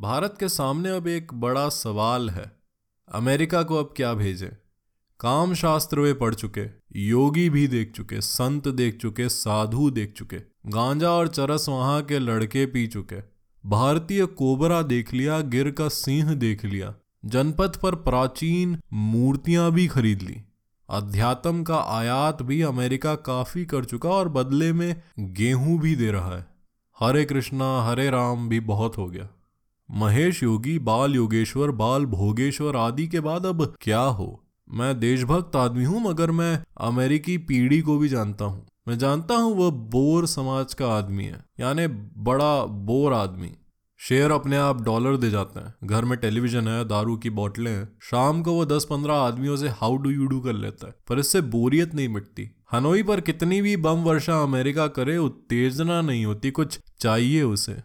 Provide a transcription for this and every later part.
भारत के सामने अब एक बड़ा सवाल है। अमेरिका को अब क्या भेजें? काम शास्त्र वे पढ़ चुके, योगी भी देख चुके, संत देख चुके, साधु देख चुके, गांजा और चरस वहाँ के लड़के पी चुके। भारतीय कोबरा देख लिया, गिर का सिंह देख लिया जनपद पर प्राचीन मूर्तियाँ भी खरीद ली। अध्यात्म का आयात भी अमेरिका काफ़ी कर चुका और बदले में गेहूँ भी दे रहा है। हरे कृष्णा, हरे राम भी बहुत हो गया। महेश योगी, बाल योगेश्वर, बाल भोगेश्वर आदि के बाद अब क्या हो? मैं देशभक्त आदमी हूँ, मगर मैं अमेरिकी पीढ़ी को भी जानता हूँ। मैं जानता हूँ वह बोर समाज का आदमी है, यानी बड़ा बोर आदमी। शेयर अपने आप डॉलर दे जाते हैं। घर में टेलीविज़न है, दारू की बोतलें हैं। शाम को वो दस पंद्रह आदमियों से हाउ डू यू डू कर लेता है, पर इससे बोरियत नहीं मिटती। हनोई पर कितनी भी बम वर्षा अमेरिका करे, उत्तेजना नहीं होती। कुछ चाहिए उसे।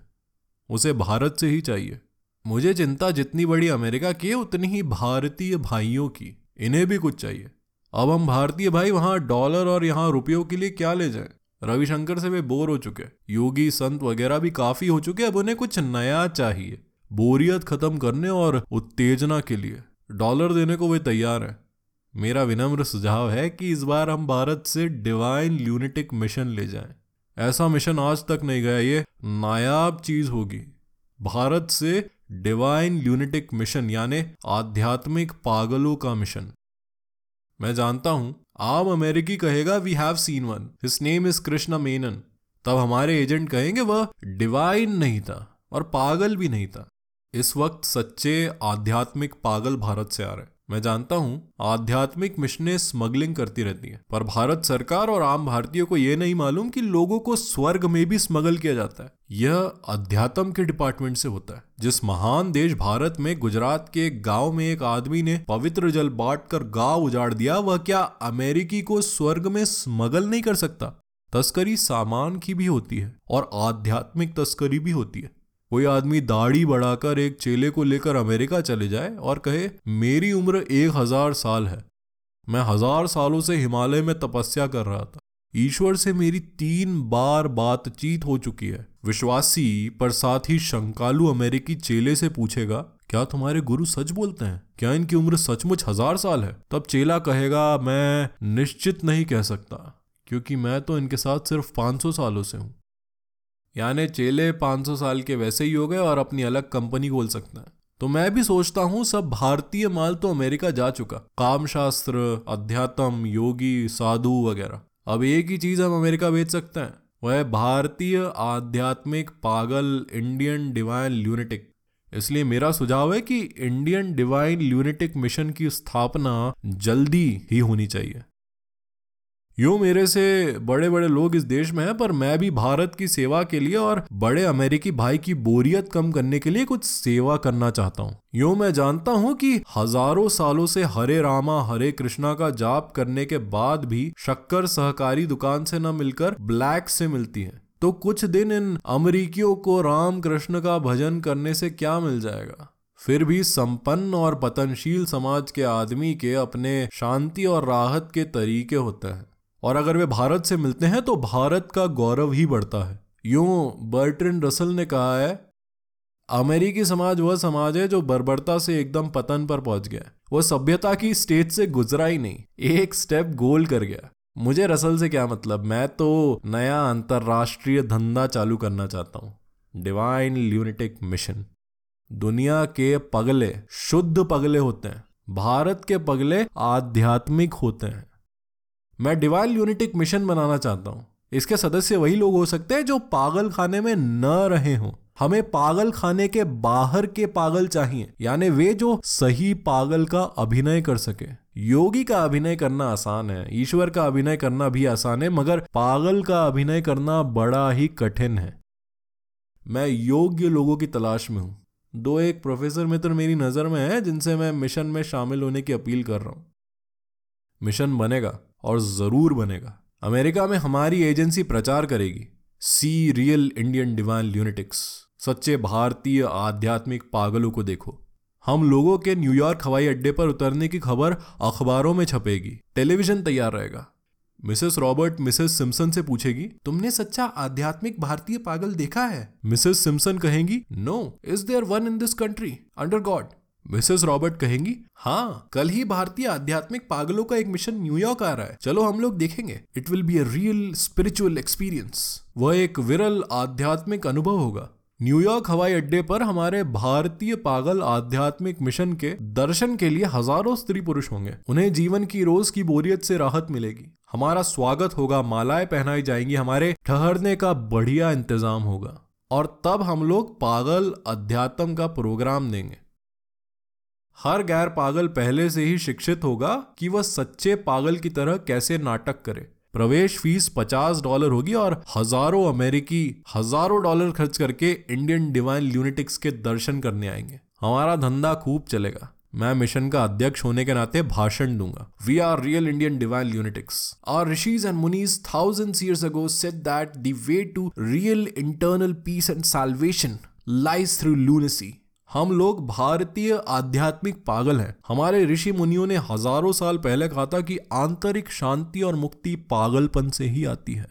उसे भारत से ही चाहिए। मुझे चिंता जितनी बड़ी अमेरिका की उतनी ही भारतीय भाइयों की। इन्हें भी कुछ चाहिए। अब हम भारतीय भाई वहाँ डॉलर और यहाँ रुपयों के लिए क्या ले जाएँ? रविशंकर से वे बोर हो चुके। योगी, संत वगैरह भी काफ़ी हो चुके अब उन्हें कुछ नया चाहिए। बोरियत खत्म करने और उत्तेजना के लिए। डॉलर देने को वे तैयार हैं। मेरा विनम्र सुझाव है कि इस बार हम भारत से डिवाइन ल्यूनिटिक मिशन ले जाएँ। ऐसा मिशन आज तक नहीं गया, ये नायाब चीज़ होगी। भारत से डिवाइन ल्यूनिटिक मिशन, यानी आध्यात्मिक पागलों का मिशन। मैं जानता हूँ आम अमेरिकी कहेगा we have seen one his name is Krishna Menon तब हमारे एजेंट कहेंगे, वह डिवाइन नहीं था और पागल भी नहीं था। इस वक्त सच्चे आध्यात्मिक पागल भारत से आ रहे मैं जानता हूँ, आध्यात्मिक मिशनें स्मगलिंग करती रहती हैं, पर भारत सरकार और आम भारतीयों को यह नहीं मालूम कि लोगों को स्वर्ग में भी स्मगल किया जाता है। यह अध्यात्म के डिपार्टमेंट से होता है, जिस महान देश भारत में गुजरात के एक गाँव में एक आदमी ने पवित्र जल बांट कर गाँव उजाड़ दिया, वह क्या अमेरिकी को स्वर्ग में स्मगल नहीं कर सकता? तस्करी सामान की भी होती है और आध्यात्मिक तस्करी भी होती है। कोई आदमी दाढ़ी बढ़ाकर एक चेले को लेकर अमेरिका चले जाए और कहे, मेरी उम्र एक हज़ार साल है। मैं हज़ार सालों से हिमालय में तपस्या कर रहा था। ईश्वर से मेरी तीन बार बातचीत हो चुकी है। विश्वासी पर साथ ही शंकालु अमेरिकी चेले से पूछेगा, क्या तुम्हारे गुरु सच बोलते हैं? क्या इनकी उम्र सचमुच हज़ार साल है? तब चेला कहेगा, मैं निश्चित नहीं कह सकता, क्योंकि मैं तो इनके साथ सिर्फ़ 500 सालों से हूँ। यानी चेले 500 साल के वैसे ही हो गए और अपनी अलग कंपनी खोल सकते हैं। तो मैं भी सोचता हूँ, सब भारतीय माल तो अमेरिका जा चुका। काम शास्त्र अध्यात्म, योगी, साधु वगैरह। अब एक ही चीज़ हम अमेरिका बेच सकते हैं। वह भारतीय आध्यात्मिक पागल इंडियन डिवाइन ल्यूनेटिक। इसलिए मेरा सुझाव है कि इंडियन डिवाइन ल्यूनेटिक मिशन की स्थापना जल्दी ही होनी चाहिए। यूँ मेरे से बड़े बड़े लोग इस देश में हैं, पर मैं भी भारत की सेवा के लिए और बड़े अमेरिकी भाई की बोरियत कम करने के लिए कुछ सेवा करना चाहता हूँ। यूँ मैं जानता हूँ कि हज़ारों सालों से हरे रामा, हरे कृष्णा का जाप करने के बाद भी शक्कर सहकारी दुकान से न मिलकर ब्लैक से मिलती है। तो कुछ दिन इन अमरीकियों को राम कृष्ण का भजन करने से क्या मिल जाएगा? फिर भी संपन्न और पतनशील समाज के आदमी के अपने शांति और राहत के तरीके होते हैं। और अगर वे भारत से मिलते हैं तो भारत का गौरव ही बढ़ता है। यूँ बर्ट्रिन रसल ने कहा है, अमेरिकी समाज वह समाज है जो बर्बरता से एकदम पतन पर पहुँच गया वो सभ्यता की स्टेज से गुजरा ही नहीं, एक स्टेप गोल कर गया मुझे रसल से क्या मतलब? मैं तो नया अंतरराष्ट्रीय धंधा चालू करना चाहता हूँ। Divine lunatic mission. दुनिया के पगले, शुद्ध पगले होते हैं। भारत के पगले आध्यात्मिक होते हैं। मैं डिवाइन यूनिटिक मिशन बनाना चाहता हूँ। इसके सदस्य वही लोग हो सकते हैं जो पागल खाने में न रहे हों। हमें पागल खाने के बाहर के पागल चाहिए, यानी वे जो सही पागल का अभिनय कर सके। योगी का अभिनय करना आसान है, ईश्वर का अभिनय करना भी आसान है, मगर पागल का अभिनय करना बड़ा ही कठिन है। मैं योग्य लोगों की तलाश में हूँ। दो एक प्रोफेसर मित्र मेरी नज़र में है, जिनसे मैं मिशन में शामिल होने की अपील कर रहा हूँ। मिशन बनेगा। और ज़रूर बनेगा। अमेरिका में हमारी एजेंसी प्रचार करेगी। See real Indian divine lunatics सच्चे भारतीय आध्यात्मिक पागलों को देखो। हम लोगों के न्यूयॉर्क हवाई अड्डे पर उतरने की खबर अखबारों में छपेगी। टेलीविज़न तैयार रहेगा। मिसेस रॉबर्ट मिसेस सिम्सन से पूछेगी, तुमने सच्चा आध्यात्मिक भारतीय पागल देखा है? मिसेस सिम्सन कहेंगी no is there one in this country under God Mrs Robert कहेंगी हाँ कल ही भारतीय आध्यात्मिक पागलों का एक मिशन न्यूयॉर्क आ रहा है। चलो हम लोग देखेंगे। It will be a real spiritual experience वह एक विरल आध्यात्मिक अनुभव होगा। न्यूयॉर्क हवाई अड्डे पर हमारे भारतीय पागल आध्यात्मिक मिशन के दर्शन के लिए हज़ारों स्त्री पुरुष होंगे। उन्हें जीवन की रोज की बोरियत से राहत मिलेगी। हमारा स्वागत होगा, मालाएँ पहनाई जाएँगी, हमारे ठहरने का बढ़िया इंतज़ाम होगा। और तब हम लोग पागल अध्यात्म का प्रोग्राम देंगे। हर गैर पागल पहले से ही शिक्षित होगा कि वह सच्चे पागल की तरह कैसे नाटक करे। प्रवेश फ़ीस 50 डॉलर होगी और हज़ारों अमेरिकी, हज़ारों डॉलर खर्च करके इंडियन डिवाइन ल्यूनिटिक्स के दर्शन करने आएँगे। हमारा धंधा खूब चलेगा। मैं मिशन का अध्यक्ष होने के नाते भाषण दूँगा। We are real Indian divine lunatics are rishis and munis thousand years ago said that the way to real internal peace and salvation lies through lunacy हम लोग भारतीय आध्यात्मिक पागल हैं। हमारे ऋषि मुनियों ने हज़ारों साल पहले कहा था कि आंतरिक शांति और मुक्ति पागलपन से ही आती है।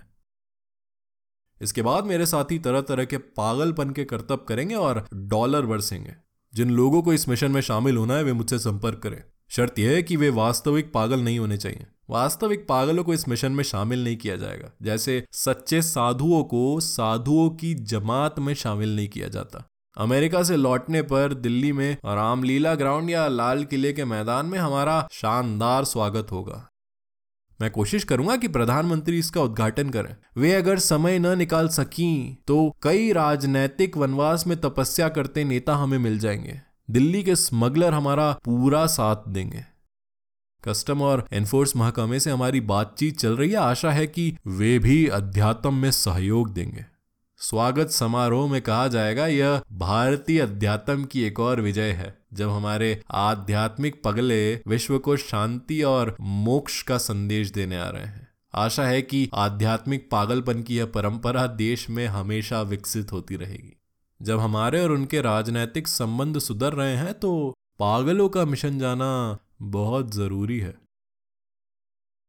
इसके बाद मेरे साथी तरह तरह के पागलपन के करतब करेंगे और डॉलर बरसेंगे। जिन लोगों को इस मिशन में शामिल होना है, वे मुझसे संपर्क करें। शर्त यह है कि वे वास्तविक पागल नहीं होने चाहिए। वास्तविक पागलों को इस मिशन में शामिल नहीं किया जाएगा। जैसे सच्चे साधुओं को साधुओं की जमात में शामिल नहीं किया जाता। अमेरिका से लौटने पर दिल्ली में रामलीला ग्राउंड या लाल किले के मैदान में हमारा शानदार स्वागत होगा। मैं कोशिश करूँगा कि प्रधानमंत्री इसका उद्घाटन करें। वे अगर समय न निकाल सकी तो कई राजनैतिक वनवास में तपस्या करते नेता हमें मिल जाएँगे। दिल्ली के स्मगलर हमारा पूरा साथ देंगे। कस्टम और एनफोर्स महकमे से हमारी बातचीत चल रही है। आशा है कि वे भी अध्यात्म में सहयोग देंगे। स्वागत समारोह में कहा जाएगा, यह भारतीय अध्यात्म की एक और विजय है, जब हमारे आध्यात्मिक पगले विश्व को शांति और मोक्ष का संदेश देने आ रहे हैं। आशा है कि आध्यात्मिक पागलपन की यह परंपरा देश में हमेशा विकसित होती रहेगी। जब हमारे और उनके राजनैतिक संबंध सुधर रहे हैं तो पागलों का मिशन जाना बहुत ज़रूरी है।